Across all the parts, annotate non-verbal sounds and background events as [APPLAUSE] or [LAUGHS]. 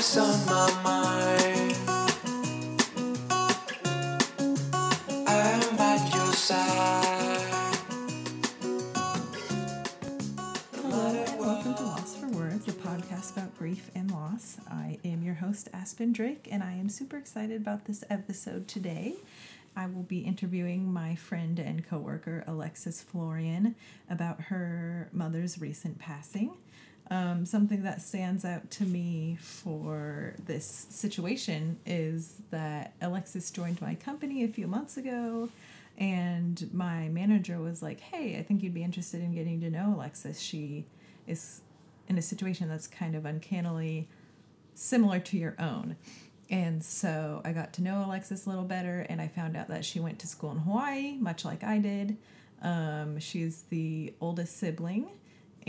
always on my mind. I'm at your side. Hello and welcome to Loss for Words, a podcast about grief and loss. I am your host, Aspen Drake, and I am super excited about this episode today. I will be interviewing my friend and coworker, Alexis Florian, about her mother's recent passing. Um, something that stands out to me for this situation is that Alexis joined my company a few months ago, and my manager was like, Hey, I think you'd be interested in getting to know Alexis. She is in a situation that's kind of uncannily similar to your own. And so I got to know Alexis a little better, and I found out that she went to school in Hawaii, much like I did. Um, she's the oldest sibling,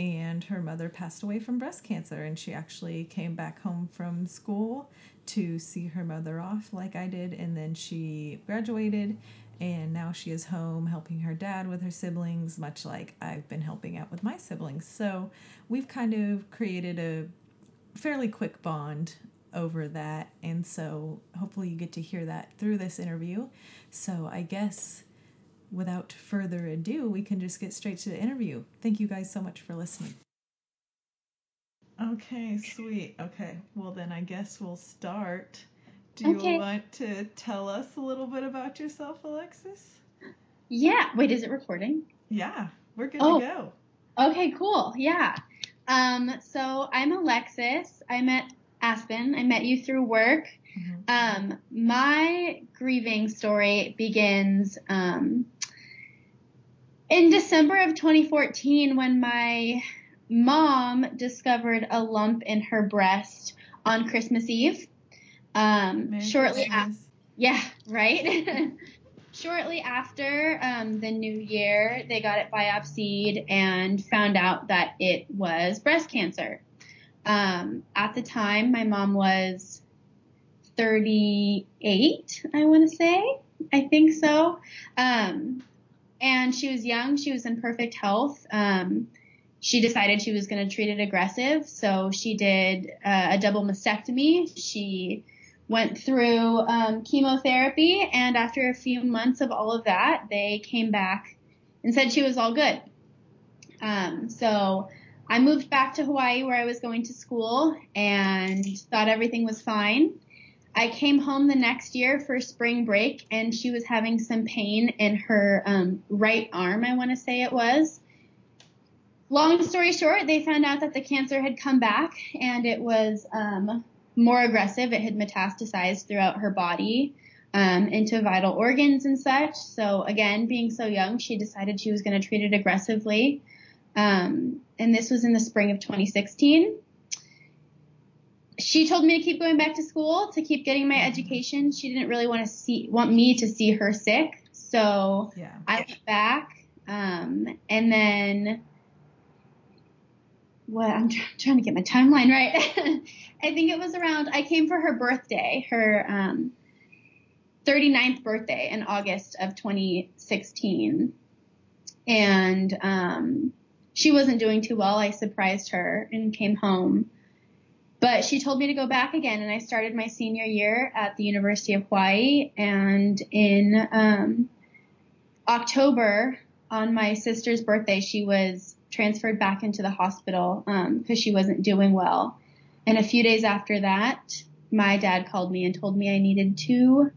and her mother passed away from breast cancer. And she actually came back home from school to see her mother off, like I did. And then she graduated, and now she is home helping her dad with her siblings, much like I've been helping out with my siblings. So we've kind of created a fairly quick bond over that. And so hopefully you get to hear that through this interview. So I guess without further ado, we can just get straight to the interview. Thank you guys so much for listening. Okay, sweet. Okay, well, then I guess we'll start. Do you want to tell us a little bit about yourself, Alexis? Yeah. Wait, is it recording? Yeah, we're good Oh. to go. Okay, cool. Yeah. Um, so I'm Alexis. I met Aspen. I met you through work. Mhm. Um, my grieving story begins um, in December of 2014 when my mom discovered a lump in her breast on Christmas Eve. Um, shortly after. Yeah, right. [LAUGHS] Shortly after um, the new year, they got it biopsied and found out that it was breast cancer. Um, at the time, my mom was 38, I want to say. I think so. Um, and she was young. She was in perfect health. Um, she decided she was going to treat it aggressive, so she did uh, a double mastectomy. She went through um, chemotherapy, and after a few months of all of that, they came back and said she was all good. Um, so I moved back to Hawaii where I was going to school and thought everything was fine. I came home the next year for spring break, and she was having some pain in her um, right arm, I want to say it was. Long story short, they found out that the cancer had come back and it was um, more aggressive. It had metastasized throughout her body um, into vital organs and such. So again, being so young, she decided she was going to treat it aggressively. Um, and this was in the spring of 2016. She told me to keep going back to school to keep getting my education. She didn't really want to see want me to see her sick, so Yeah. I went back. Um, and then what I'm tr- trying to get my timeline right. [LAUGHS] I think it was around, I came for her birthday, her um, 39th birthday in August of 2016. And um, she wasn't doing too well. I surprised her and came home. But she told me to go back again, and I started my senior year at the University of Hawaii. And in um, October, on my sister's birthday, she was transferred back into the hospital because she wasn't doing well. And a few days after that, my dad called me and told me I needed to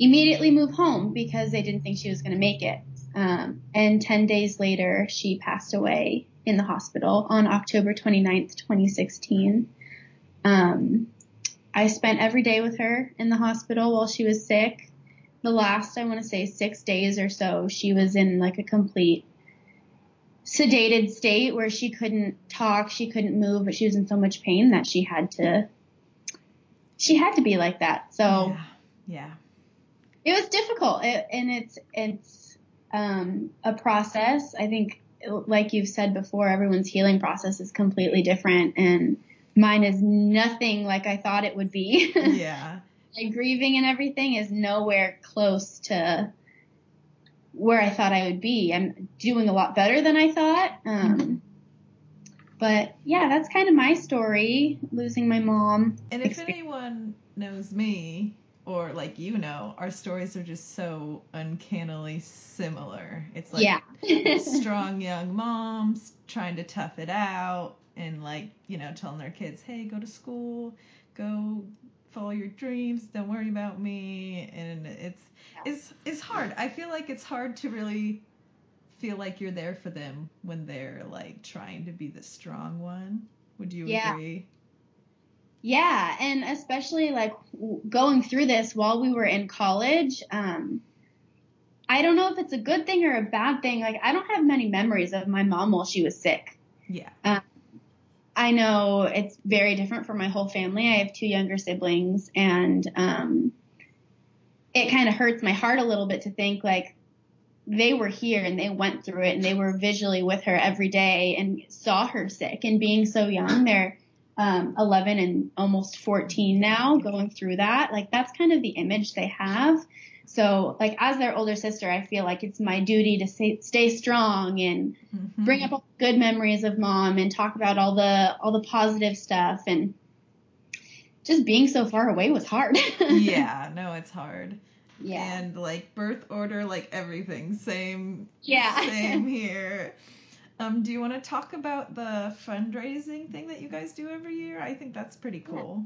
immediately move home because they didn't think she was going to make it. Um, and 10 days later, she passed away in the hospital on October 29th, 2016. Um, I spent every day with her in the hospital while she was sick. The last, I want to say, six days or so, she was in like a complete sedated state where she couldn't talk, she couldn't move, but she was in so much pain that she had to, she had to be like that. So Yeah. it was difficult it, and it's, it's, um, a process. I think, like you've said before, everyone's healing process is completely different and mine is nothing like I thought it would be. [LAUGHS] Yeah. like grieving and everything is nowhere close to where I thought I would be. I'm doing a lot better than I thought. Um, But yeah, that's kind of my story, losing my mom. And if Experience. anyone knows me, or like you know, our stories are just so uncannily similar. It's like yeah. [LAUGHS] strong young moms trying to tough it out and like, you know, telling their kids, hey, go to school, go follow your dreams, don't worry about me. And it's it's it's hard. I feel like it's hard to really feel like you're there for them when they're like trying to be the strong one. Would you Yeah. agree? Yeah, and especially like going through this while we were in college. Um, I don't know if it's a good thing or a bad thing. Like, I don't have many memories of my mom while she was sick. Yeah. I know it's very different for my whole family. I have two younger siblings, and um, it kind of hurts my heart a little bit to think like they were here and they went through it and they were visually with her every day and saw her sick. And being so young, they're um, 11 and almost 14 now, going through that. Like that's kind of the image they have. So, like as their older sister, I feel like it's my duty to stay, stay strong and Mhm. bring up all the good memories of mom and talk about all the all the positive stuff and just being so far away was hard. [LAUGHS] yeah, no, it's hard. yeah. And like birth order, like everything, same Yeah. Same [LAUGHS] here. Um, do you want to talk about the fundraising thing that you guys do every year? I think that's pretty cool.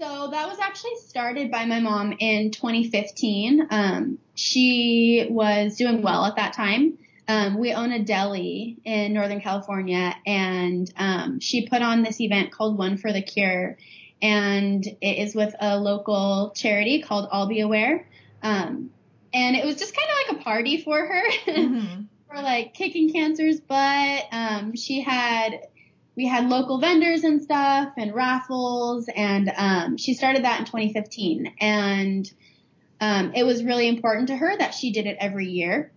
So that was actually started by my mom in 2015. Um, she was doing well at that time. Um, we own a deli in Northern California, and um, she put on this event called One for the Cure, and it is with a local charity called I'll Be Aware. Um, and it was just kind of like a party for her. [LAUGHS] Mhm. for like kicking cancer's butt. Um, she had we had local vendors and stuff and raffles and um, she started that in 2015 and um, it was really important to her that she did it every year.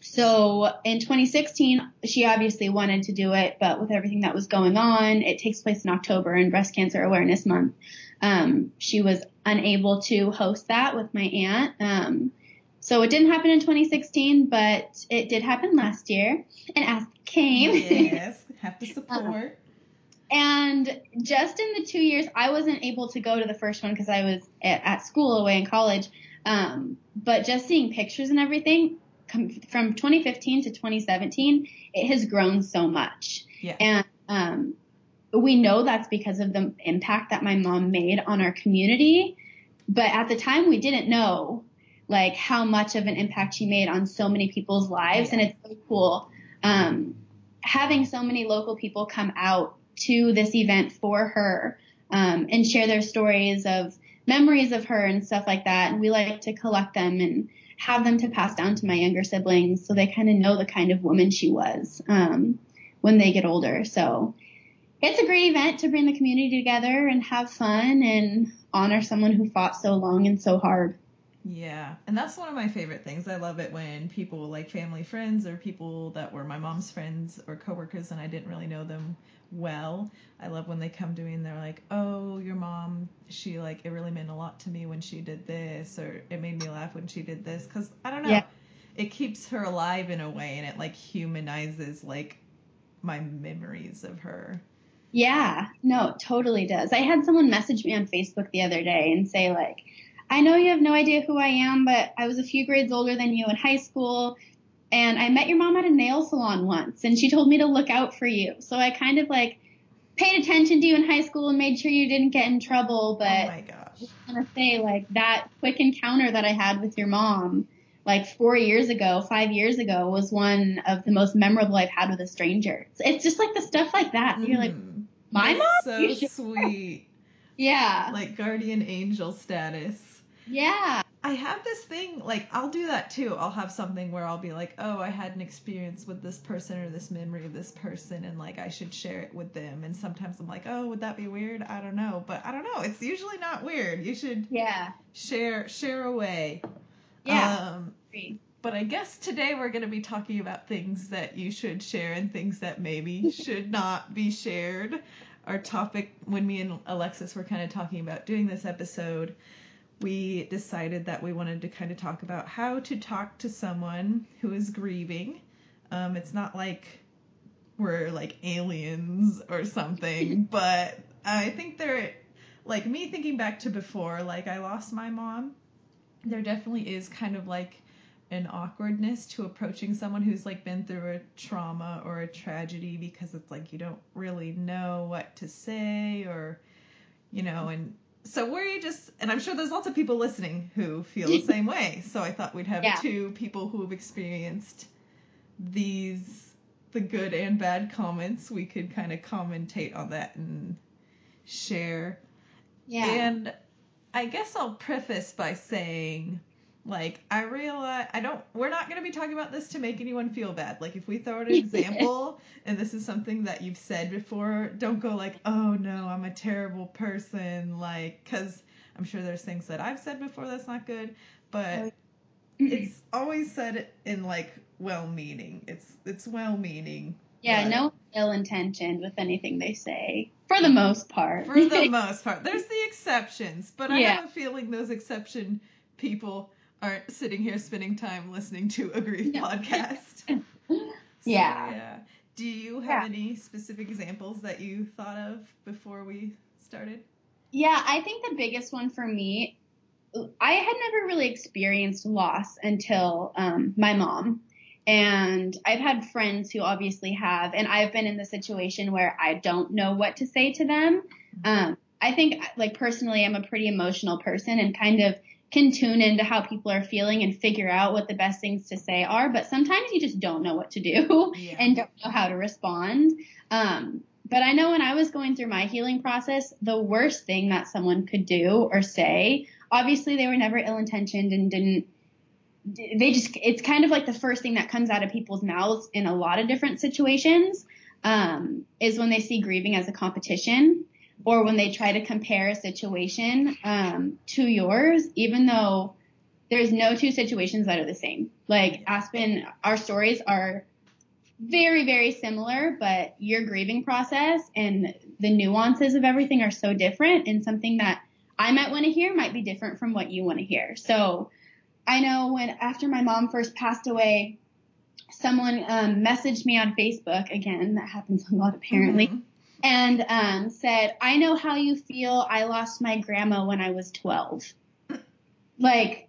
So in 2016, she obviously wanted to do it, but with everything that was going on, it takes place in October in Breast Cancer Awareness Month. Um, she was unable to host that with my aunt. Um, so it didn't happen in 2016, but it did happen last year, and Ask came. yes, have to support. And just in the two years, I wasn't able to go to the first one because I was at, at school away in college. Um, but just seeing pictures and everything com- from 2015 to 2017, it has grown so much. Yeah. And um, we know that's because of the impact that my mom made on our community. But at the time, we didn't know like how much of an impact she made on so many people's lives, Yeah. and it's so cool um, having so many local people come out to this event for her um, and share their stories of memories of her and stuff like that. And we like to collect them and have them to pass down to my younger siblings so they kind of know the kind of woman she was um, when they get older. So it's a great event to bring the community together and have fun and honor someone who fought so long and so hard. Yeah, and that's one of my favorite things. I love it when people like family friends or people that were my mom's friends or coworkers and I didn't really know them well. I love when they come to me and they're like, "Oh, your mom, she like it really meant a lot to me when she did this or it made me laugh when she did this cuz I don't know. Yeah. It keeps her alive in a way and it like humanizes like my memories of her. Yeah, no, it totally does. I had someone message me on Facebook the other day and say like, I know you have no idea who I am, but I was a few grades older than you in high school and I met your mom at a nail salon once and she told me to look out for you. So I kind of like paid attention to you in high school and made sure you didn't get in trouble, but oh my gosh. I want to say like that quick encounter that I had with your mom like four years ago, five years ago was one of the most memorable I've had with a stranger. It's, it's just like the stuff like that. You're like, Mhm. my That's mom? So [LAUGHS] sure?" sweet. [LAUGHS] Yeah. Like guardian angel status. Yeah. I have this thing, like, I'll do that too. I'll have something where I'll be like, oh, I had an experience with this person or this memory of this person, and like, I should share it with them. And sometimes I'm like, oh, would that be weird? I don't know. But I don't know. It's usually not weird. You should Yeah. share, share away. Yeah. Um, but I guess today we're going to be talking about things that you should share and things that maybe [LAUGHS] should not be shared. Our topic, when me and Alexis were kind of talking about doing this episode, we decided that we wanted to kind of talk about how to talk to someone who is grieving. Um, it's not like we're like aliens or something. [LAUGHS] but I think they're like me thinking back to before, like I lost my mom. There definitely is kind of like an awkwardness to approaching someone who's like been through a trauma or a tragedy because it's like you don't really know what to say or you know and so we're just and i'm sure there's lots of people listening who feel the same way so i thought we'd have Yeah. two people who have experienced these the good and bad comments we could kind of commentate on that and share Yeah. and I guess I'll preface by saying, like, I realize I don't. We're not going to be talking about this to make anyone feel bad. Like, if we throw out an [LAUGHS] example, and this is something that you've said before, don't go like, "Oh no, I'm a terrible person." Like, because I'm sure there's things that I've said before that's not good, but it's always said in like well-meaning. It's it's well-meaning. yeah, but- no ill intention with anything they say, for the most part. for the [LAUGHS] most part. There's the exceptions, but I Yeah. have a feeling those exception people aren't sitting here spending time listening to a grief No. podcast. [LAUGHS] So, Yeah. yeah. Do you have Yeah. any specific examples that you thought of before we started? Yeah, I think the biggest one for me, I had never really experienced loss until um, my mom. And I've had friends who obviously have, and I've been in the situation where I don't know what to say to them. Um, I think, like, personally, I'm a pretty emotional person and kind of can tune into how people are feeling and figure out what the best things to say are. But sometimes you just don't know what to do Yeah. and don't know how to respond. Um, but I know when I was going through my healing process, the worst thing that someone could do or say, obviously they were never ill intentioned and didn't, they just, it's kind of like the first thing that comes out of people's mouths in a lot of different situations, um, is when they see grieving as a competition or when they try to compare a situation, um, to yours, even though there's no two situations that are the same. Like Aspen, our stories are very, very similar, but your grieving process and the nuances of everything are so different and something that I might want to hear might be different from what you want to hear. So I know when after my mom first passed away, someone um, messaged me on Facebook again. That happens a lot apparently, Mhm. And um, said, "I know how you feel. I lost my grandma when I was 12." Like,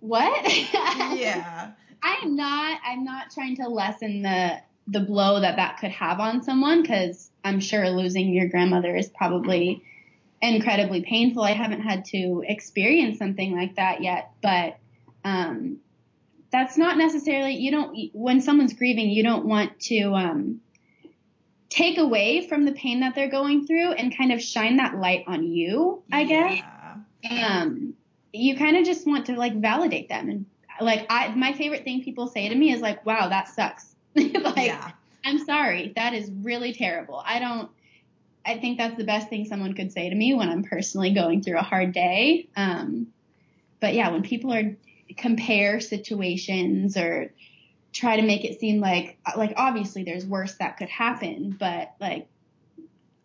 what? Yeah. [LAUGHS] I'm not. I'm not trying to lessen the the blow that that could have on someone because I'm sure losing your grandmother is probably incredibly painful. I haven't had to experience something like that yet, but um, that's not necessarily. You don't. When someone's grieving, you don't want to um, take away from the pain that they're going through and kind of shine that light on you. I guess Yeah. um, you kind of just want to like validate them and like I my favorite thing people say to me is like, "Wow, that sucks." [LAUGHS] like, yeah. I'm sorry, that is really terrible. I don't. I think that's the best thing someone could say to me when I'm personally going through a hard day. Um, but yeah, when people are compare situations or try to make it seem like like obviously there's worse that could happen, but like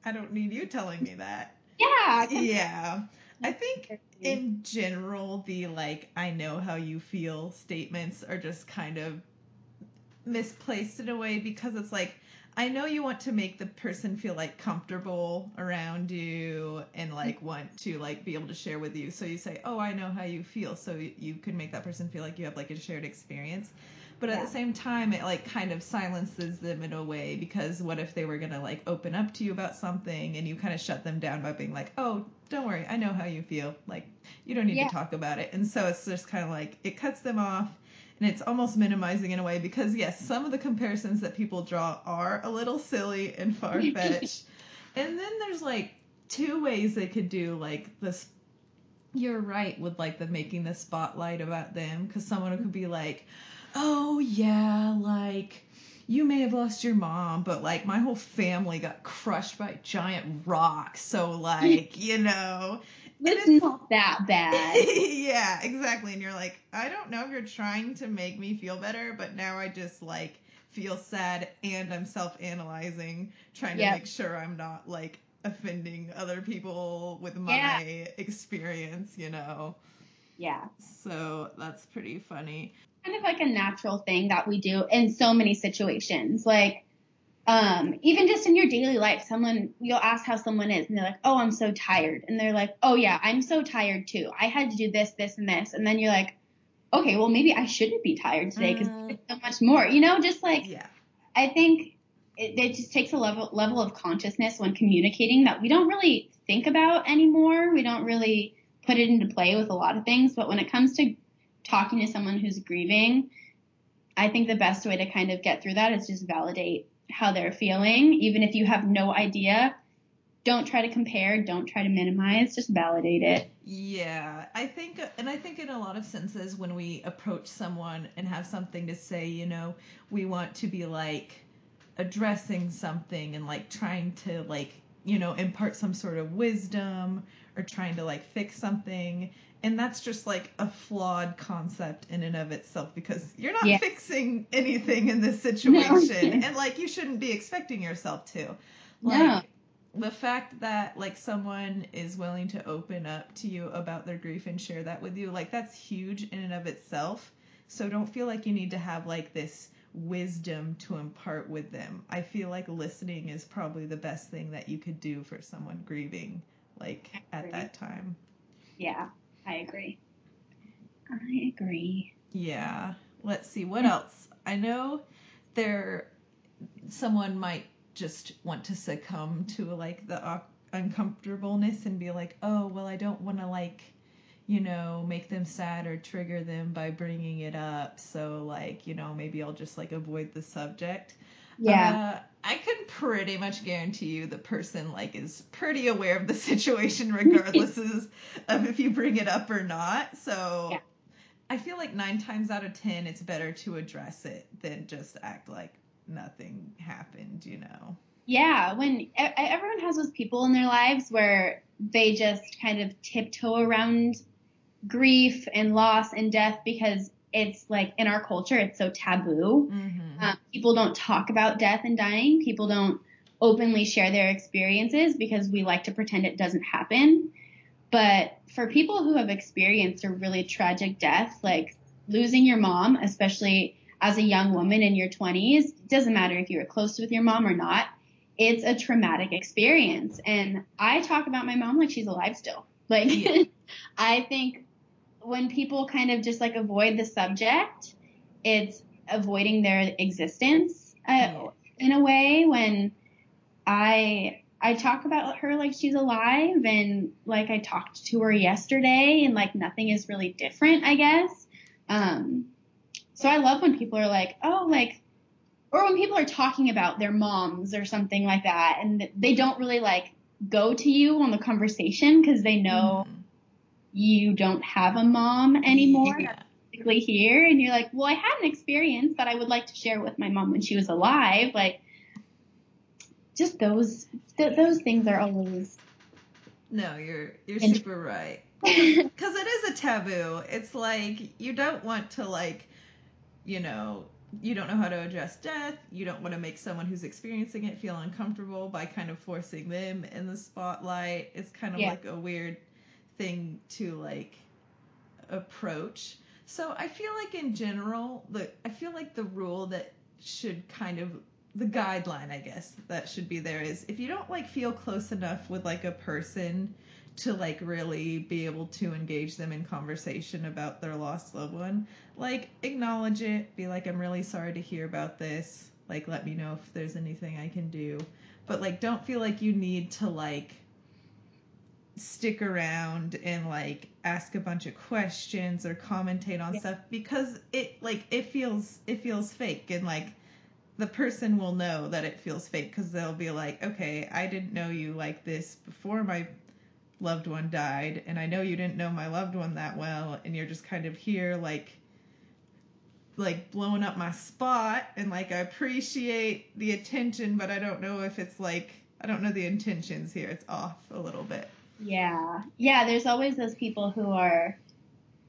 I don't need you telling me that. yeah, Yeah. I think in general the like i know how you feel statements are just kind of misplaced in a way because it's like i know you want to make the person feel like comfortable around you and like mm-hmm. want to like be able to share with you. So you say oh i know how you feel. So you, you can make that person feel like you have like a shared experience but at Yeah. the same time it like kind of silences them in a way because what if they were gonna like open up to you about something and you kind of shut them down by being like oh don't worry i know how you feel like you don't need Yeah. to talk about it and so it's just kind of like it cuts them off and it's almost minimizing in a way because yes some of the comparisons that people draw are a little silly and far-fetched [LAUGHS] and then there's like two ways they could do like this you're right with like the making the spotlight about them because someone could be like oh yeah like you may have lost your mom but like my whole family got crushed by giant rocks so like [LAUGHS] you know it's it's- not that bad. [LAUGHS] yeah, exactly. And you're like, I don't know if you're trying to make me feel better, but now I just like feel sad and I'm self analyzing, trying to make sure I'm not like offending other people with my Yeah. experience, you know? yeah. So that's pretty funny. Kind of like a natural thing that we do in so many situations. Like um, even just in your daily life, someone you'll ask how someone is, and they're like, "Oh, I'm so tired," and they're like, "Oh yeah, I'm so tired too. I had to do this, this, and this," and then you're like, "Okay, well maybe I shouldn't be tired today because Mm. so much more." You know, just like Yeah. I think it, it just takes a level level of consciousness when communicating that we don't really think about anymore. We don't really put it into play with a lot of things, but when it comes to talking to someone who's grieving, I think the best way to kind of get through that is just validate how they're feeling, even if you have no idea. Don't try to compare, don't try to minimize, just validate it. Yeah, I think, and I think in a lot of senses, when we approach someone and have something to say, you know, we want to be like addressing something and like trying to like, you know, impart some sort of wisdom or trying to like fix something. And that's just like a flawed concept in and of itself because you're not Yeah. fixing anything in this [LAUGHS] situation. and like you shouldn't be expecting yourself to. Like, No. the fact that like someone is willing to open up to you about their grief and share that with you like that's huge in and of itself so don't feel like you need to have like this wisdom to impart with them i feel like listening is probably the best thing that you could do for someone grieving like at that time Yeah, I agree. I agree. Yeah. Let's see what else. I know there someone might just want to succumb to like the au- uncomfortableness and be like, "Oh, well, I don't want to like, you know, make them sad or trigger them by bringing it up. So like, you know, maybe I'll just like avoid the subject." Yeah. Uh, I can pretty much guarantee you the person like is pretty aware of the [LAUGHS] situation regardless [LAUGHS] of if you bring it up or not. So Yeah. I feel like nine times out of ten it's better to address it than just act like nothing happened, you know. Yeah, when everyone has those people in their lives where they just kind of tiptoe around grief and loss and death because it's like in our culture it's so taboo. Mm-hmm. Um, people don't talk about death and dying. People don't openly share their experiences because we like to pretend it doesn't happen. But for people who have experienced a really tragic death, like losing your mom, especially as a young woman in your 20s, it doesn't matter if you were close with your mom or not, it's a traumatic experience. And I talk about my mom like she's alive still. Like, Yeah. [LAUGHS] I think when people kind of just like avoid the subject, it's avoiding their existence uh, in a way when I I talk about her like she's alive and like I talked to her yesterday and like nothing is really different, I guess. Um so I love when people are like, "Oh, like or when people are talking about their moms or something like that and they don't really like go to you on the conversation because they know Mhm. You don't have a mom anymore Yeah. physically here and you're like well i had an experience that i would like to share with my mom when she was alive like just those th- those things are always No, you're you're super right. [LAUGHS] Because it is a taboo. It's like you don't want to like, you know, you don't know how to address death. You don't want to make someone who's experiencing it feel uncomfortable by kind of forcing them in the spotlight. It's kind of Yeah. like a weird thing to like approach. So I feel like in general, the I feel like the rule that should kind of the guideline, I guess, that should be there is if you don't like feel close enough with like a person to like really be able to engage them in conversation about their lost loved one, like acknowledge it, be like, I'm really sorry to hear about this. Like, let me know if there's anything I can do. But like, don't feel like you need to like stick around and like ask a bunch of questions or commentate on Yeah. stuff because it like it feels it feels fake and like the person will know that it feels fake because they'll be like okay i didn't know you like this before my loved one died and i know you didn't know my loved one that well and you're just kind of here like like blowing up my spot and like i appreciate the attention but i don't know if it's like i don't know the intentions here it's off a little bit yeah yeah there's always those people who are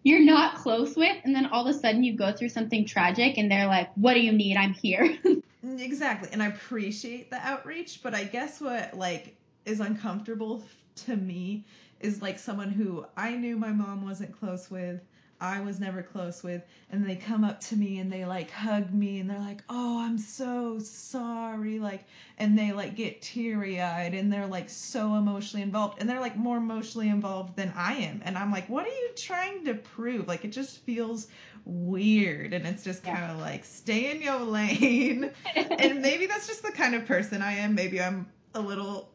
you're not close with and then all of a sudden you go through something tragic and they're like what do you need i'm here [LAUGHS] mm, Exactly. And I appreciate the outreach, but I guess what like is uncomfortable to me is like someone who I knew my mom wasn't close with. I was never close with, and they come up to me and they like hug me and they're like, "Oh, I'm so sorry," like, and they like get teary eyed and they're like so emotionally involved and they're like more emotionally involved than I am, and I'm like, "What are you trying to prove?" Like, it just feels weird, and it's just Yeah. kind of like, stay in your lane, [LAUGHS] and maybe that's just the kind of person I am. Maybe I'm a little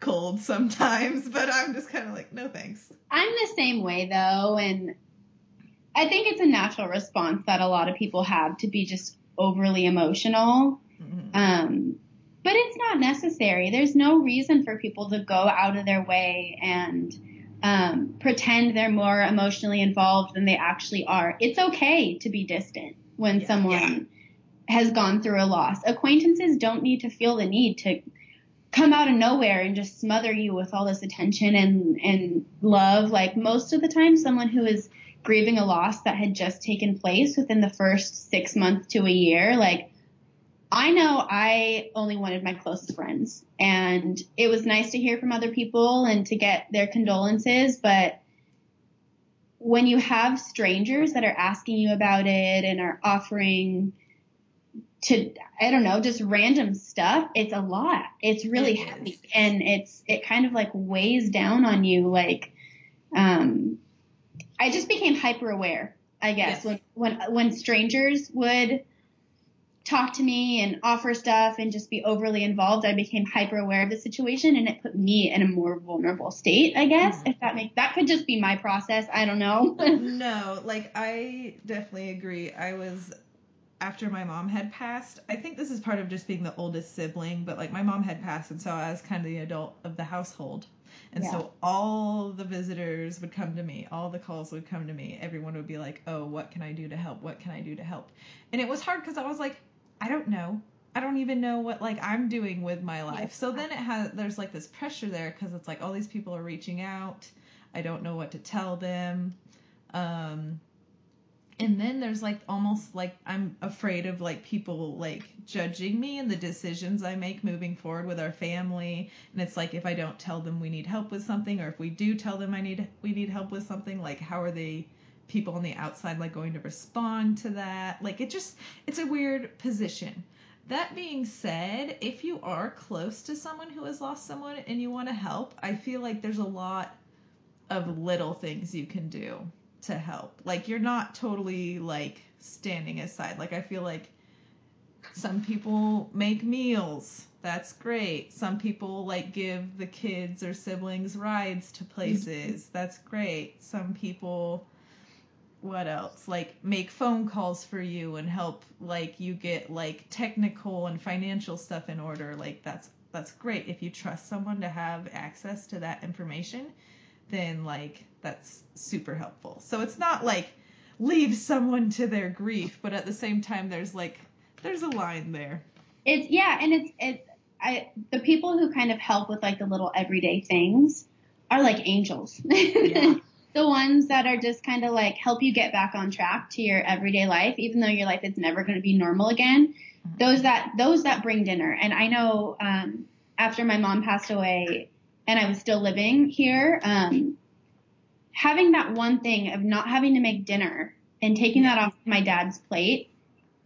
cold sometimes, but I'm just kind of like, no thanks. I'm the same way though, and I think it's a natural response that a lot of people have to be just overly emotional. Mhm. Um, but it's not necessary. There's no reason for people to go out of their way and um, pretend they're more emotionally involved than they actually are. It's okay to be distant when Yeah. someone has gone through a loss. Acquaintances don't need to feel the need to come out of nowhere and just smother you with all this attention and, and love. Like most of the time, someone who is grieving a loss that had just taken place within the first six months to a year, like I know I only wanted my closest friends and it was nice to hear from other people and to get their condolences, but when you have strangers that are asking you about it and are offering to I don't know, just random stuff, it's a lot. It's really heavy and it's it kind of like weighs down on you like um I just became hyper aware, I guess, Yes. when when when strangers would talk to me and offer stuff and just be overly involved, I became hyper aware of the situation and it put me in a more vulnerable state, I guess. Mhm. If that makes that could just be my process. I don't know. [LAUGHS] no, like I definitely agree. I was after my mom had passed. I think this is part of just being the oldest sibling, but like my mom had passed, and so I was kind of the adult of the household. And Yeah. so all the visitors would come to me, all the calls would come to me. Everyone would be like, "Oh, what can I do to help? What can I do to help?" And it was hard because I was like, "I don't know. I don't even know what like I'm doing with my life." So then it has there's like this pressure there because it's like all these people are reaching out. I don't know what to tell them. Um, and then there's like almost like I'm afraid of like people like judging me and the decisions I make moving forward with our family. And it's like if I don't tell them we need help with something, or if we do tell them I need we need help with something, like how are they people on the outside like going to respond to that? Like it just it's a weird position. That being said, if you are close to someone who has lost someone and you want to help, I feel like there's a lot of little things you can do to help. Like you're not totally like standing aside. Like I feel like some people make meals. That's great. Some people like give the kids or siblings rides to places. Mm-hmm. That's great. Some people what else? Like make phone calls for you and help like you get like technical and financial stuff in order. Like that's that's great if you trust someone to have access to that information then like that's super helpful. So it's not like leave someone to their grief, but at the same time there's like there's a line there. It's yeah, and it's it's I the people who kind of help with like the little everyday things are like angels. [LAUGHS] Yeah. the ones that are just kind of like help you get back on track to your everyday life, even though your life is never going to be normal again. Mhm. Those that those that bring dinner, and I know um, after my mom passed away, and I was still living here, um, having that one thing of not having to make dinner and taking that off my dad's plate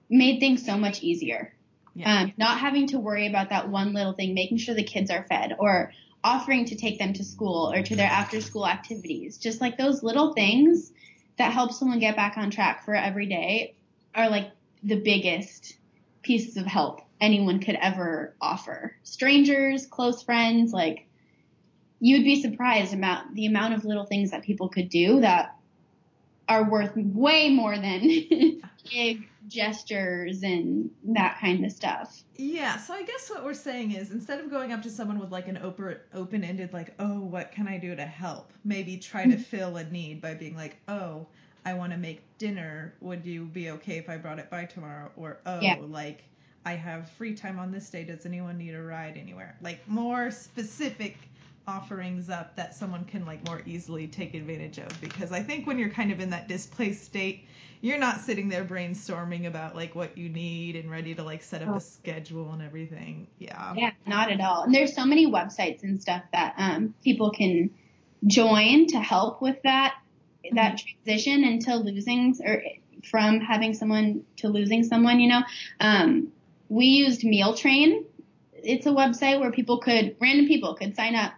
made things so much easier. Yeah. Um, not having to worry about that one little thing, making sure the kids are fed or offering to take them to school or to their after school activities. Just like those little things that help someone get back on track for every day are like the biggest pieces of help anyone could ever offer. Strangers, close friends, like you'd be surprised about the amount of little things that people could do that are worth way more than [LAUGHS] big gestures and that kind of stuff. Yeah, so I guess what we're saying is instead of going up to someone with like an open open-ended like, "Oh, what can I do to help?" maybe try to mm-hmm. fill a need by being like, "Oh, I want to make dinner. Would you be okay if I brought it by tomorrow?" Or, "Oh, Yeah. like I have free time on this day. Does anyone need a ride anywhere?" Like more specific offerings up that someone can like more easily take advantage of because I think when you're kind of in that displaced state, you're not sitting there brainstorming about like what you need and ready to like set up a schedule and everything. Yeah. Yeah, not at all. And there's so many websites and stuff that um, people can join to help with that. that transition into losing or from having someone to losing someone, you know, um, we used Meal Train. It's a website where people could, random people could sign up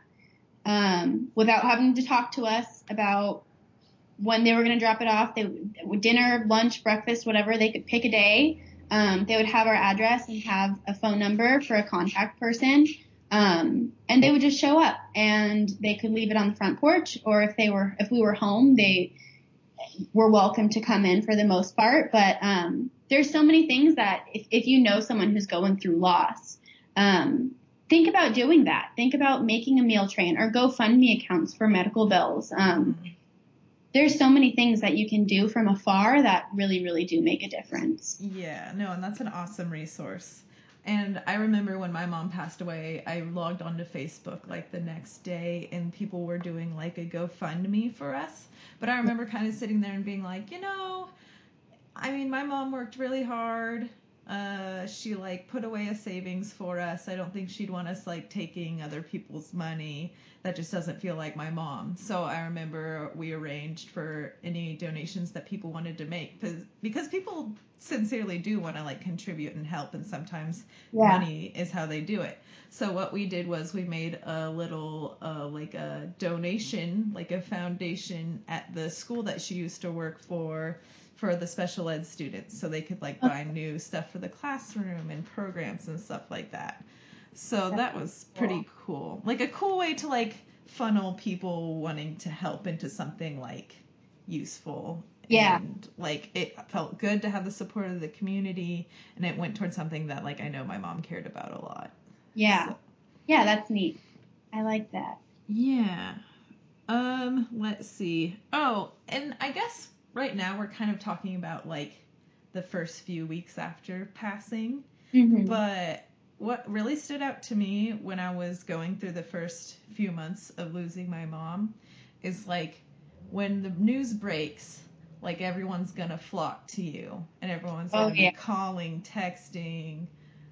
um, without having to talk to us about when they were going to drop it off. They dinner, lunch, breakfast, whatever. They could pick a day. Um, they would have our address and have a phone number for a contact person. Um, and they would just show up and they could leave it on the front porch or if they were, if we were home, they were welcome to come in for the most part. But, um, there's so many things that if, if you know someone who's going through loss, um, think about doing that. Think about making a meal train or GoFundMe accounts for medical bills. Um, there's so many things that you can do from afar that really, really do make a difference. Yeah, no, and that's an awesome resource. And I remember when my mom passed away, I logged onto Facebook like the next day and people were doing like a GoFundMe for us. But I remember kind of sitting there and being like, you know, I mean, my mom worked really hard. Uh, she like put away a savings for us. I don't think she'd want us like taking other people's money. That just doesn't feel like my mom. So I remember we arranged for any donations that people wanted to make because because people sincerely do want to like contribute and help, and sometimes Yeah. money is how they do it. So what we did was we made a little uh, like a donation, like a foundation at the school that she used to work for for the special ed students so they could like buy new stuff for the classroom and programs and stuff like that. So that was pretty cool. Like a cool way to like funnel people wanting to help into something like useful. Yeah. And like it felt good to have the support of the community and it went towards something that like I know my mom cared about a lot. Yeah. So- Yeah, that's neat. I like that. Yeah. Um, let's see. Oh, and I guess right now we're kind of talking about like the first few weeks after passing, hmm but what really stood out to me when I was going through the first few months of losing my mom is like when the news breaks, like everyone's gonna flock to you and everyone's Oh, gonna yeah. be calling, texting,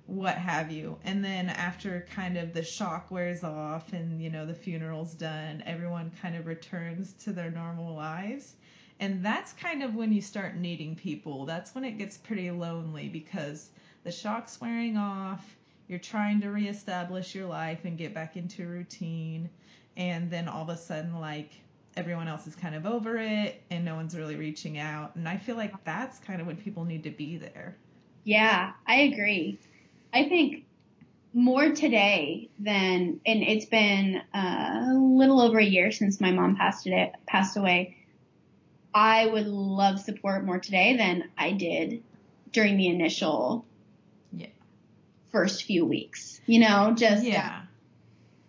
what have you. And then after kind of the shock wears off and you know the funeral's done, everyone kind of returns to their normal lives. And that's kind of when you start needing people. That's when it gets pretty lonely because the shock's wearing off. You're trying to reestablish your life and get back into routine. And then all of a sudden, like, everyone else is kind of over it and no one's really reaching out. And I feel like that's kind of when people need to be there. Yeah, I agree. I think more today than, and it's been a little over a year since my mom passed it passed away. I would love support more today than I did during the initial Yeah. first few weeks. You know, just uh, Yeah.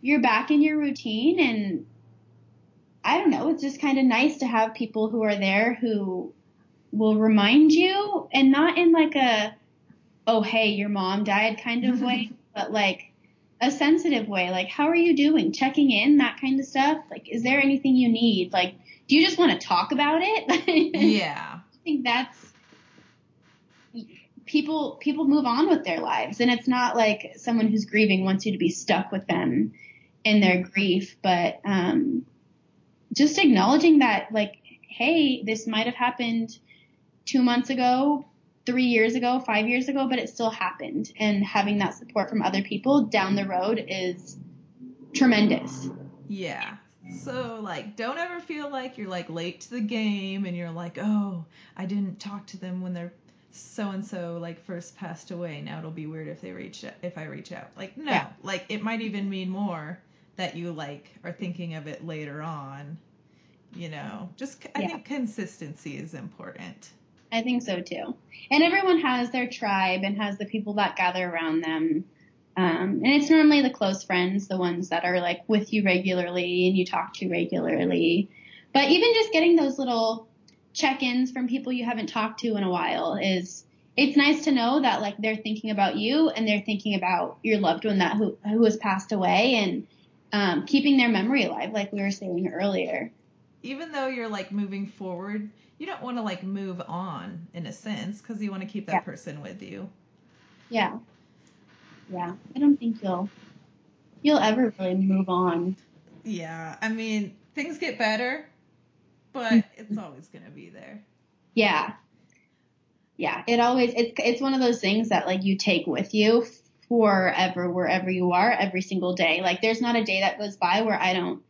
you're back in your routine and I don't know, it's just kind of nice to have people who are there who will remind you and not in like a oh hey your mom died kind of way, [LAUGHS] but like a sensitive way, like how are you doing? Checking in, that kind of stuff. Like is there anything you need? Like do you just want to talk about it? [LAUGHS] Yeah. I think that's people people move on with their lives and it's not like someone who's grieving wants you to be stuck with them in their grief but um just acknowledging that like hey this might have happened 2 months ago 3 years ago 5 years ago but it still happened and having that support from other people down the road is tremendous Yeah. So like don't ever feel like you're like late to the game and you're like, "Oh, I didn't talk to them when they're so and so like first passed away. Now it'll be weird if they reach if I reach out." Like, no. Yeah. Like it might even mean more that you like are thinking of it later on. You know, just I Yeah. think consistency is important. I think so too. And everyone has their tribe and has the people that gather around them. Um, and it's normally the close friends, the ones that are like with you regularly and you talk to regularly. But even just getting those little check-ins from people you haven't talked to in a while is it's nice to know that like they're thinking about you and they're thinking about your loved one that who who has passed away and um, keeping their memory alive, like we were saying earlier. Even though you're like moving forward, you don't want to like move on in a sense because you want to keep that Yeah. person with you. Yeah. Yeah. I don't think you'll you'll ever really move on. Yeah, I mean, things get better, but it's always gonna be there. Yeah. Yeah, it always it's it's one of those things that like you take with you forever wherever you are every single day. Like there's not a day that goes by where I don't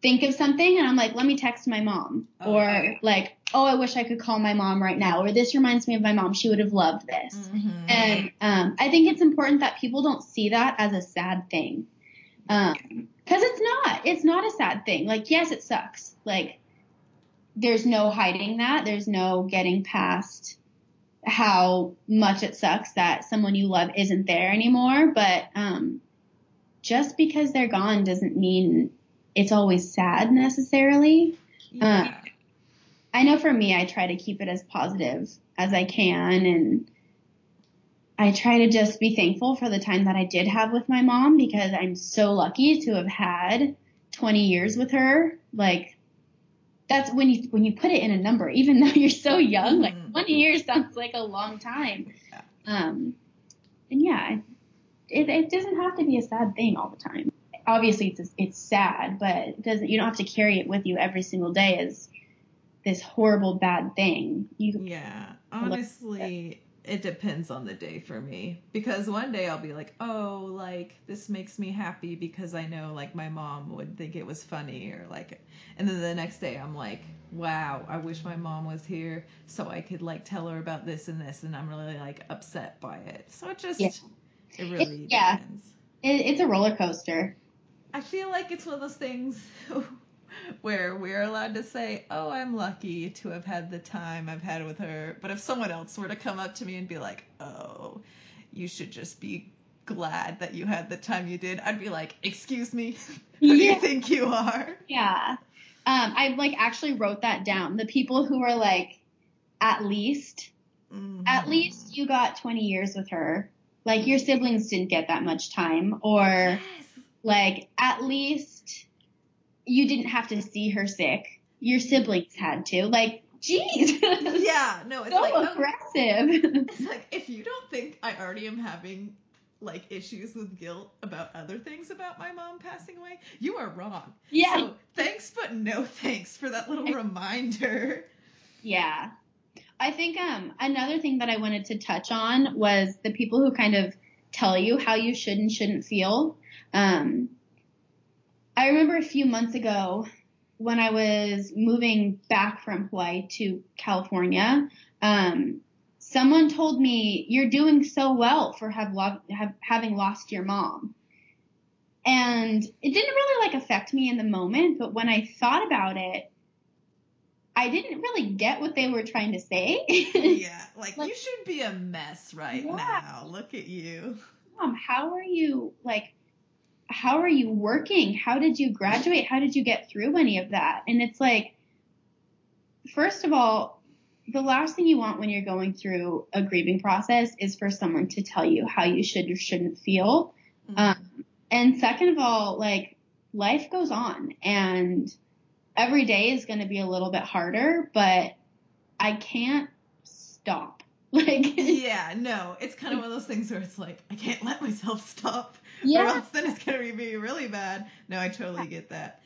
think of something and I'm like, let me text my mom Oh, or yeah. like, oh, I wish I could call my mom right now or this reminds me of my mom. She would have loved this. Mhm. And um, I think it's important that people don't see that as a sad thing. Um, cause it's not, it's not a sad thing. Like, yes, it sucks. Like, there's no hiding that. There's no getting past how much it sucks that someone you love isn't there anymore. But, um, just because they're gone doesn't mean it's always sad necessarily. yeah. I know for me, I try to keep it as positive as I can and I try to just be thankful for the time that I did have with my mom because I'm so lucky to have had 20 years with her. Like that's when you when you put it in a number, even though you're so young, like Mhm. 20 years sounds like a long time. Um, and yeah, it, it doesn't have to be a sad thing all the time. Obviously, it's it's sad, but it doesn't. You don't have to carry it with you every single day as this horrible bad thing. You Yeah, honestly, it depends on the day for me because one day I'll be like, "Oh, like this makes me happy because I know like my mom would think it was funny or like," and then the next day I'm like, "Wow, I wish my mom was here so I could like tell her about this and this," and I'm really like upset by it. So it just Yeah. it really yeah. depends. it, it's a roller coaster. I feel like it's one of those things [LAUGHS] where we're allowed to say, "Oh, I'm lucky to have had the time I've had with her." But if someone else were to come up to me and be like, "Oh, you should just be glad that you had the time you did," I'd be like, "Excuse me, [LAUGHS] who do you think you are?" Yeah. Um, I like actually wrote that down. The people who are like, at least, at Mhm. least you got 20 years with her. Like your siblings didn't get that much time, or Yes. like at least you didn't have to see her sick. Your siblings had to. Like, geez. [LAUGHS] Yeah, no, it's so like aggressive. it's like if you don't think I already am having like issues with guilt about other things about my mom passing away, you are wrong. yeah. So thanks, but no thanks for that little [LAUGHS] reminder. Yeah. I think um another thing that I wanted to touch on was the people who kind of tell you how you should and shouldn't feel. Um I remember a few months ago when I was moving back from Hawaii to California, um someone told me you're doing so well for have, lo- have having lost your mom. And it didn't really like affect me in the moment, but when I thought about it, I didn't really get what they were trying to say. [LAUGHS] yeah, like, Like- you should be a mess right Yeah. now. Look at you. Mom, how are you like how are you working? How did you graduate? How did you get through any of that? And it's like first of all, the last thing you want when you're going through a grieving process is for someone to tell you how you should or shouldn't feel. Um, and second of all, like life goes on and every day is going to be a little bit harder, but I can't stop. [LAUGHS] Like, yeah, no, it's kind of one of those things where it's like I can't let myself stop, or else then it's gonna be really bad. No, I totally get that.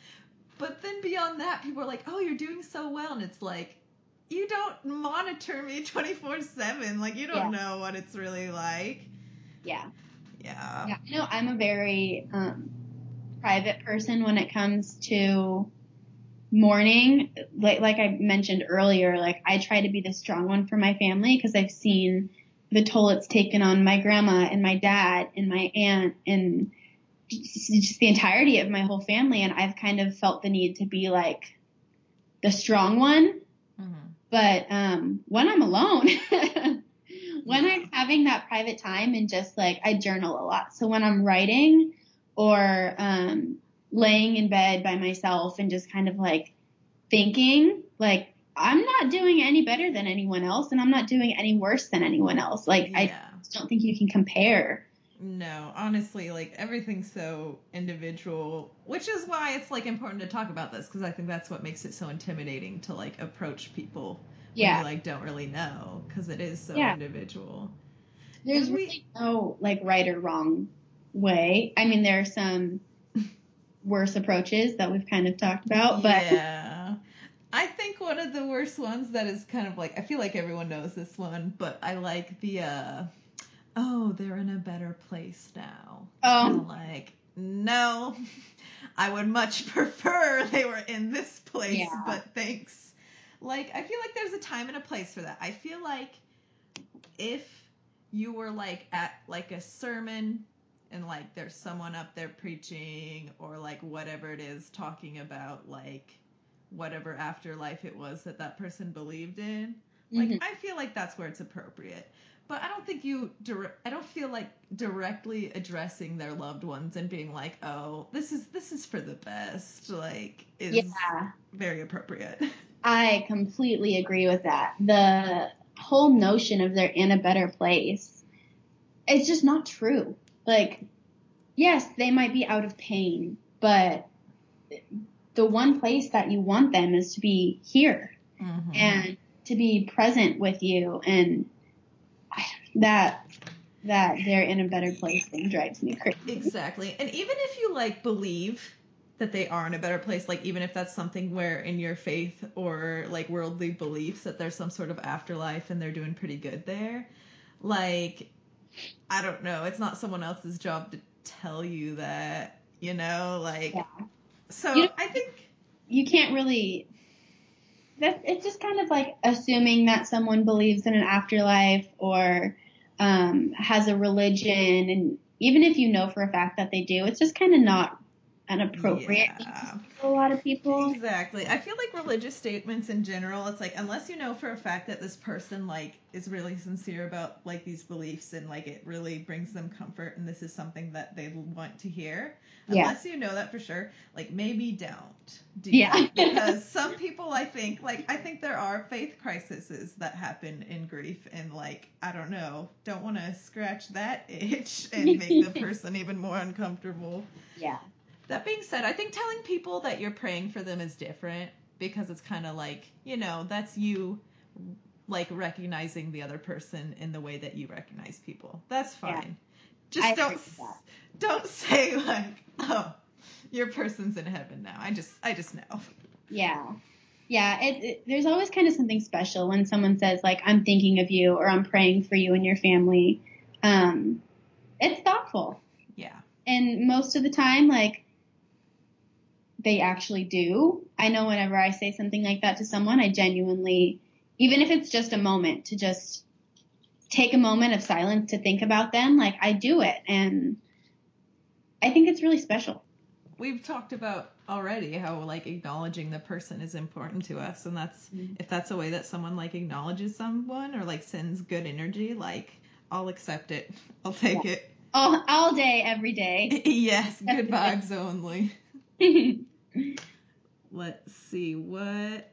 But then beyond that, people are like, "Oh, you're doing so well," and it's like, you don't monitor me twenty four seven. Like you don't know what it's really like. yeah. Yeah. Yeah, I know I'm a very um, private person when it comes to mourning. Like like I mentioned earlier, like I try to be the strong one for my family because I've seen the toll it's taken on my grandma and my dad and my aunt and just, just the entirety of my whole family. And I've kind of felt the need to be like the strong one. Mhm. But um, when I'm alone, [LAUGHS] when I'm having that private time and just like I journal a lot. So when I'm writing or um, laying in bed by myself and just kind of like thinking, like I'm not doing any better than anyone else, and I'm not doing any worse than anyone else. Like I Yeah. just don't think you can compare. No, honestly, like everything's so individual, which is why it's like important to talk about this because I think that's what makes it so intimidating to like approach people Yeah, you like don't really know because it is so Yeah. individual. there's we- really no like right or wrong way. I mean, there are some [LAUGHS] worse approaches that we've kind of talked about, but yeah. I think one of the worst ones that is kind of like I feel like everyone knows this one, but I like the uh oh, they're in a better place now. Oh. Kinda like no. [LAUGHS] I would much [LAUGHS] prefer they were in this place, Yeah. but thanks. Like I feel like there's a time and a place for that. I feel like if you were like at like a sermon and like there's someone up there preaching or like whatever it is talking about like whatever afterlife it was that that person believed in like Mhm. i feel like that's where it's appropriate but i don't think you dire- i don't feel like directly addressing their loved ones and being like oh this is this is for the best like is Yeah. very appropriate I completely agree with that. The whole notion of they're in a better place it's just not true. Like, yes, they might be out of pain, but the one place that you want them is to be here Mhm. and to be present with you and that that they're in a better place thing drives me crazy. Exactly. And even if you like believe that they are in a better place, like even if that's something where in your faith or like worldly beliefs that there's some sort of afterlife and they're doing pretty good there, like I don't know, it's not someone else's job to tell you that, you know, like Yeah. So You I think you can't really that it's just kind of like assuming that someone believes in an afterlife or um, has a religion and even if you know for a fact that they do it's just kind of not an appropriate Yeah. for a lot of people Exactly. I feel like religious statements in general, it's like unless you know for a fact that this person like is really sincere about like these beliefs and like it really brings them comfort and this is something that they want to hear. Yeah. Unless you know that for sure, like maybe don't do Yeah. that. [LAUGHS] because some people I think like I think there are faith crises that happen in grief and like I don't know, don't want to scratch that itch and make the [LAUGHS] person even more uncomfortable. yeah That being said, I think telling people that you're praying for them is different because it's kind of like, you know, that's you like recognizing the other person in the way that you recognize people. That's Yeah. fine. Just I don't agree with that. don't [LAUGHS] say like, "Oh, your person's in heaven now." I just I just know. yeah yeah it, it, there's always kind of something special when someone says like i'm thinking of you or i'm praying for you and your family um, it's thoughtful Yeah. and most of the time like they actually do i know whenever i say something like that to someone i genuinely even if it's just a moment to just take a moment of silence to think about them like i do it and i think it's really special We've talked about already how like acknowledging the person is important to us and that's Mhm. if that's a way that someone like acknowledges someone or like sends good energy, like I'll accept it. [LAUGHS] I'll take it. all, all day every day [LAUGHS] yes, good [LAUGHS] vibes only. [LAUGHS] Let's see what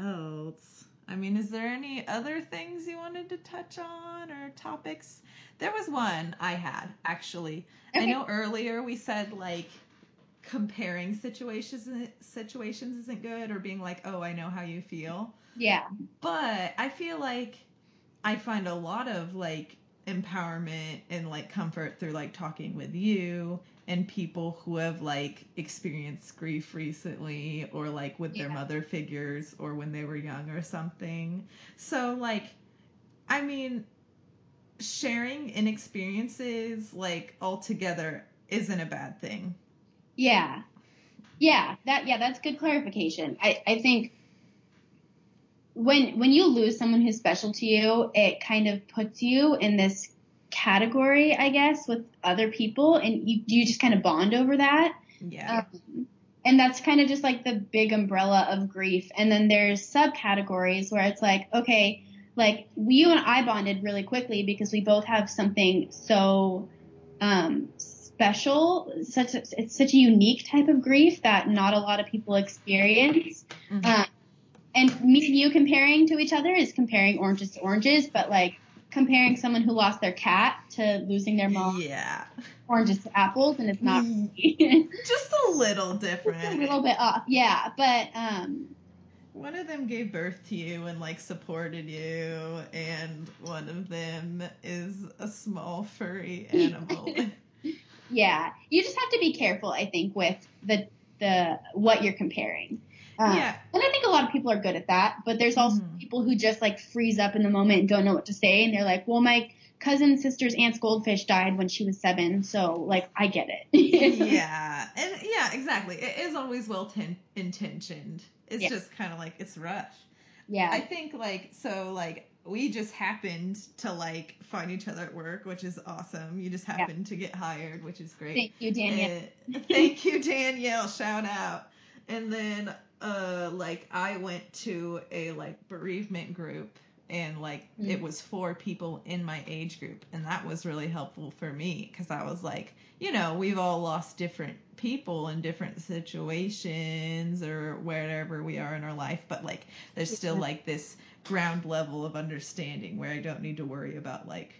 else. I mean, is there any other things you wanted to touch on or topics? There was one I had actually. I know earlier we said like comparing situations situations isn't good or being like, "Oh, I know how you feel." yeah But I feel like I find a lot of like empowerment and like comfort through like talking with you and people who have like experienced grief recently or like with their mother figures or when they were young or something. So like I mean sharing in experiences like all together isn't a bad thing. Yeah. Yeah, that yeah, that's good clarification. I, I think when when you lose someone who's special to you, it kind of puts you in this category, I guess, with other people and you you just kind of bond over that. Yeah. Um, and that's kind of just like the big umbrella of grief. And then there's subcategories where it's like, okay, like you and I bonded really quickly because we both have something so um, special. Such a, it's such a unique type of grief that not a lot of people experience. Mhm. Um, and me and you comparing to each other is comparing oranges to oranges, but like comparing someone who lost their cat to losing their mom, yeah. oranges to apples, and it's not. [LAUGHS] Just a little different. a little bit off, yeah. But um, One of them gave birth to you and like supported you, and one of them is a small furry animal. [LAUGHS] yeah, you just have to be careful, I think, with the the what you're comparing. Uh, Yeah. And I think a lot of people are good at that, but there's also Mhm. people who just like freeze up in the moment and don't know what to say. And they're like, well, my cousin sister's aunt's goldfish died when she was seven. So like, I get it. yeah, [LAUGHS] and yeah, exactly. It is always well ten- intentioned. It's Yeah. just kind of like it's rush. yeah. I think like so like we just happened to like find each other at work, which is awesome. You just happened to get hired, which is great. Thank you, Danielle. Thank you, Danielle. Shout out. And then, uh, like I went to a like bereavement group, and like Mm. it was four people in my age group, and that was really helpful for me because I was like, you know, we've all lost different people in different situations or wherever we are in our life, but like there's still like this ground level of understanding where I don't need to worry about like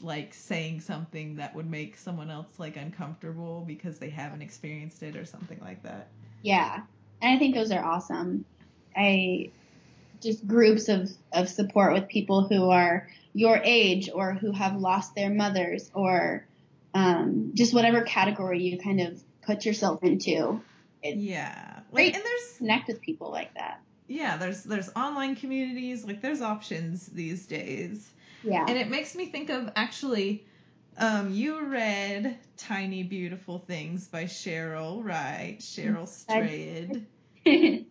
like saying something that would make someone else like uncomfortable because they haven't experienced it or something like that. Yeah. And I think those are awesome. I just groups of, of support with people who are your age or who have lost their mothers or um, just whatever category you kind of put yourself into. It, Yeah. Like and there's Connect with people like that. yeah, there's there's online communities, like there's options these days. Yeah. And it makes me think of actually um, you read Tiny Beautiful Things by Cheryl Wright, Cheryl Strayed. [LAUGHS]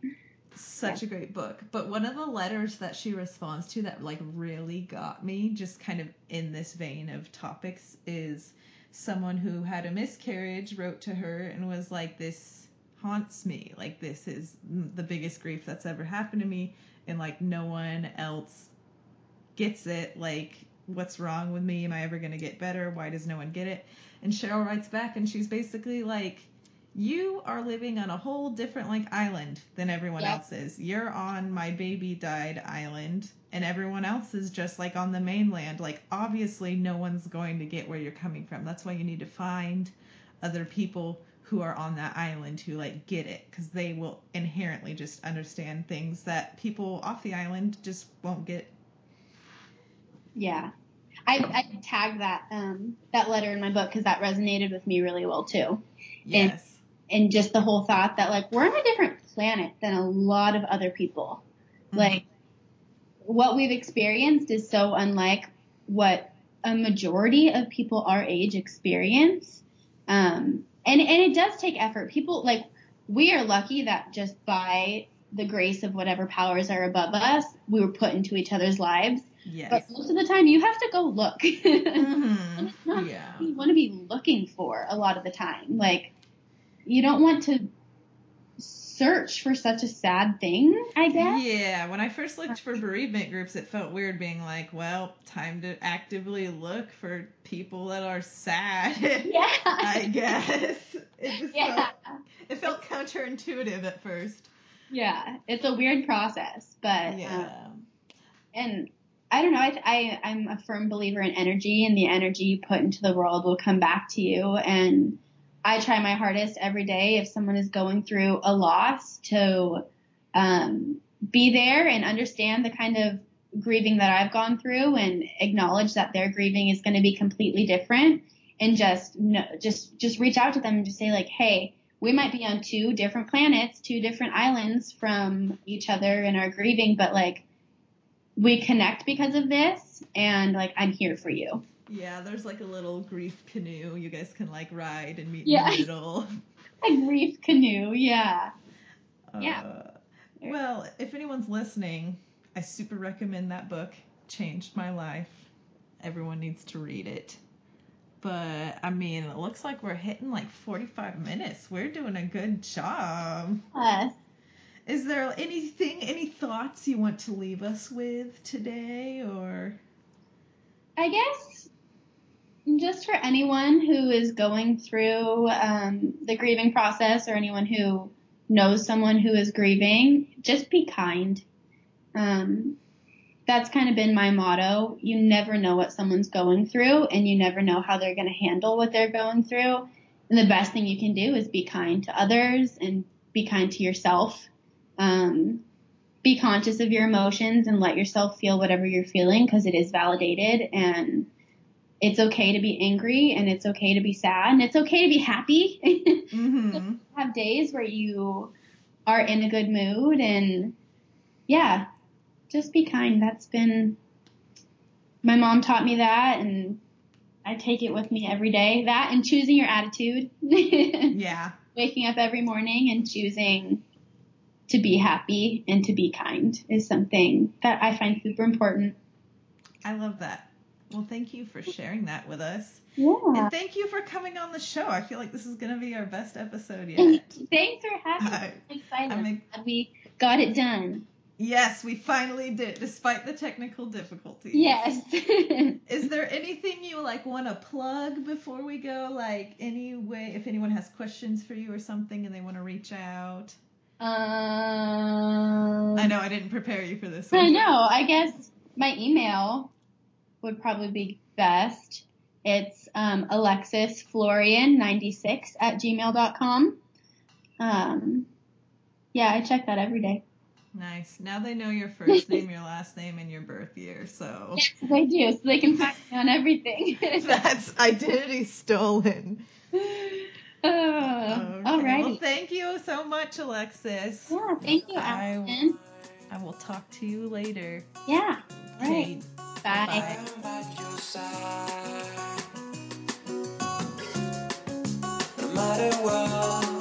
such a great book. But one of the letters that she responds to that like really got me, just kind of in this vein of topics, is someone who had a miscarriage wrote to her and was like, "This haunts me. Like this is the biggest grief that's ever happened to me, and like no one else gets it. Like." What's wrong with me? Am I ever going to get better? Why does no one get it? And Cheryl writes back and she's basically like, you are living on a whole different like island than everyone Yeah. else is. You're on my baby died island and everyone else is just like on the mainland. Like obviously no one's going to get where you're coming from. That's why you need to find other people who are on that island who like get it cuz they will inherently just understand things that people off the island just won't get. Yeah. I, I tagged that um, that letter in my book because that resonated with me really well too. And- Yes. and just the whole thought that like we're on a different planet than a lot of other people. Mhm. Like what we've experienced is so unlike what a majority of people our age experience. Um, and and it does take effort. People like we are lucky that just by the grace of whatever powers are above us, we were put into each other's lives. Yes. But most of the time, you have to go look. [LAUGHS] Mhm. not Yeah. you want to be looking for a lot of the time. Like, you don't want to search for such a sad thing, I guess. Yeah, when I first looked for bereavement groups, it felt weird being like, well, time to actively look for people that are sad. [LAUGHS] Yeah. I guess. It Yeah. felt, it felt counterintuitive at first. Yeah. It's a weird process, but, um, Yeah. and I don't know. I, I, I'm a firm believer in energy and the energy you put into the world will come back to you. And I try my hardest every day if someone is going through a loss to, um, be there and understand the kind of grieving that I've gone through and acknowledge that their grieving is going to be completely different and just no, just just reach out to them and just say like, hey, we might be on two different planets, two different islands from each other in our grieving, but like we connect because of this and like I'm here for you. Yeah, there's like a little grief canoe you guys can like ride and meet Yeah. in the middle. [LAUGHS] A grief canoe, yeah. Yeah. Uh, well, if anyone's listening, I super recommend that book. Changed my life. Everyone needs to read it. But I mean, it looks like we're hitting like 45 minutes. We're doing a good job. Uh, Is there anything, any thoughts you want to leave us with today, or? I guess just for anyone who is going through um, the grieving process or anyone who knows someone who is grieving, just be kind. Um, that's kind of been my motto. You never know what someone's going through, and you never know how they're going to handle what they're going through. And the best thing you can do is be kind to others and be kind to yourself. Um, be conscious of your emotions and let yourself feel whatever you're feeling because it is validated and it's okay to be angry and it's okay to be sad and it's okay to be happy. [LAUGHS] Mm-hmm. have days where you are in a good mood and yeah, just be kind. That's been my mom taught me that and I take it with me every day. That and choosing your attitude. [LAUGHS] Yeah. Waking up every morning and choosing to be happy and to be kind is something that I find super important. I love that. Well, thank you for sharing that with us. Yeah. And thank you for coming on the show. I feel like this is going to be our best episode yet. Thanks for having me. I'm excited. I'm Glad we got it done. yes, we finally did, despite the technical difficulties. Yes. [LAUGHS] Is there anything you like want to plug before we go? Like any way, if anyone has questions for you or something and they want to reach out? Um, I know I didn't prepare you for this One. I know. I guess my email would probably be best. It's um, alexisflorian96 at gmail.com. Um, yeah, I check that every day. Nice. Now they know your first name, your last name, and your birth year. So [LAUGHS] Yes, they do. So they can find me on everything. [LAUGHS] that's identity stolen. [LAUGHS] uh, Okay. Well, thank you so much, Alexis. Yeah, thank you, I- Allison. I will talk to you later. Yeah. Right. Okay, Bye. bye.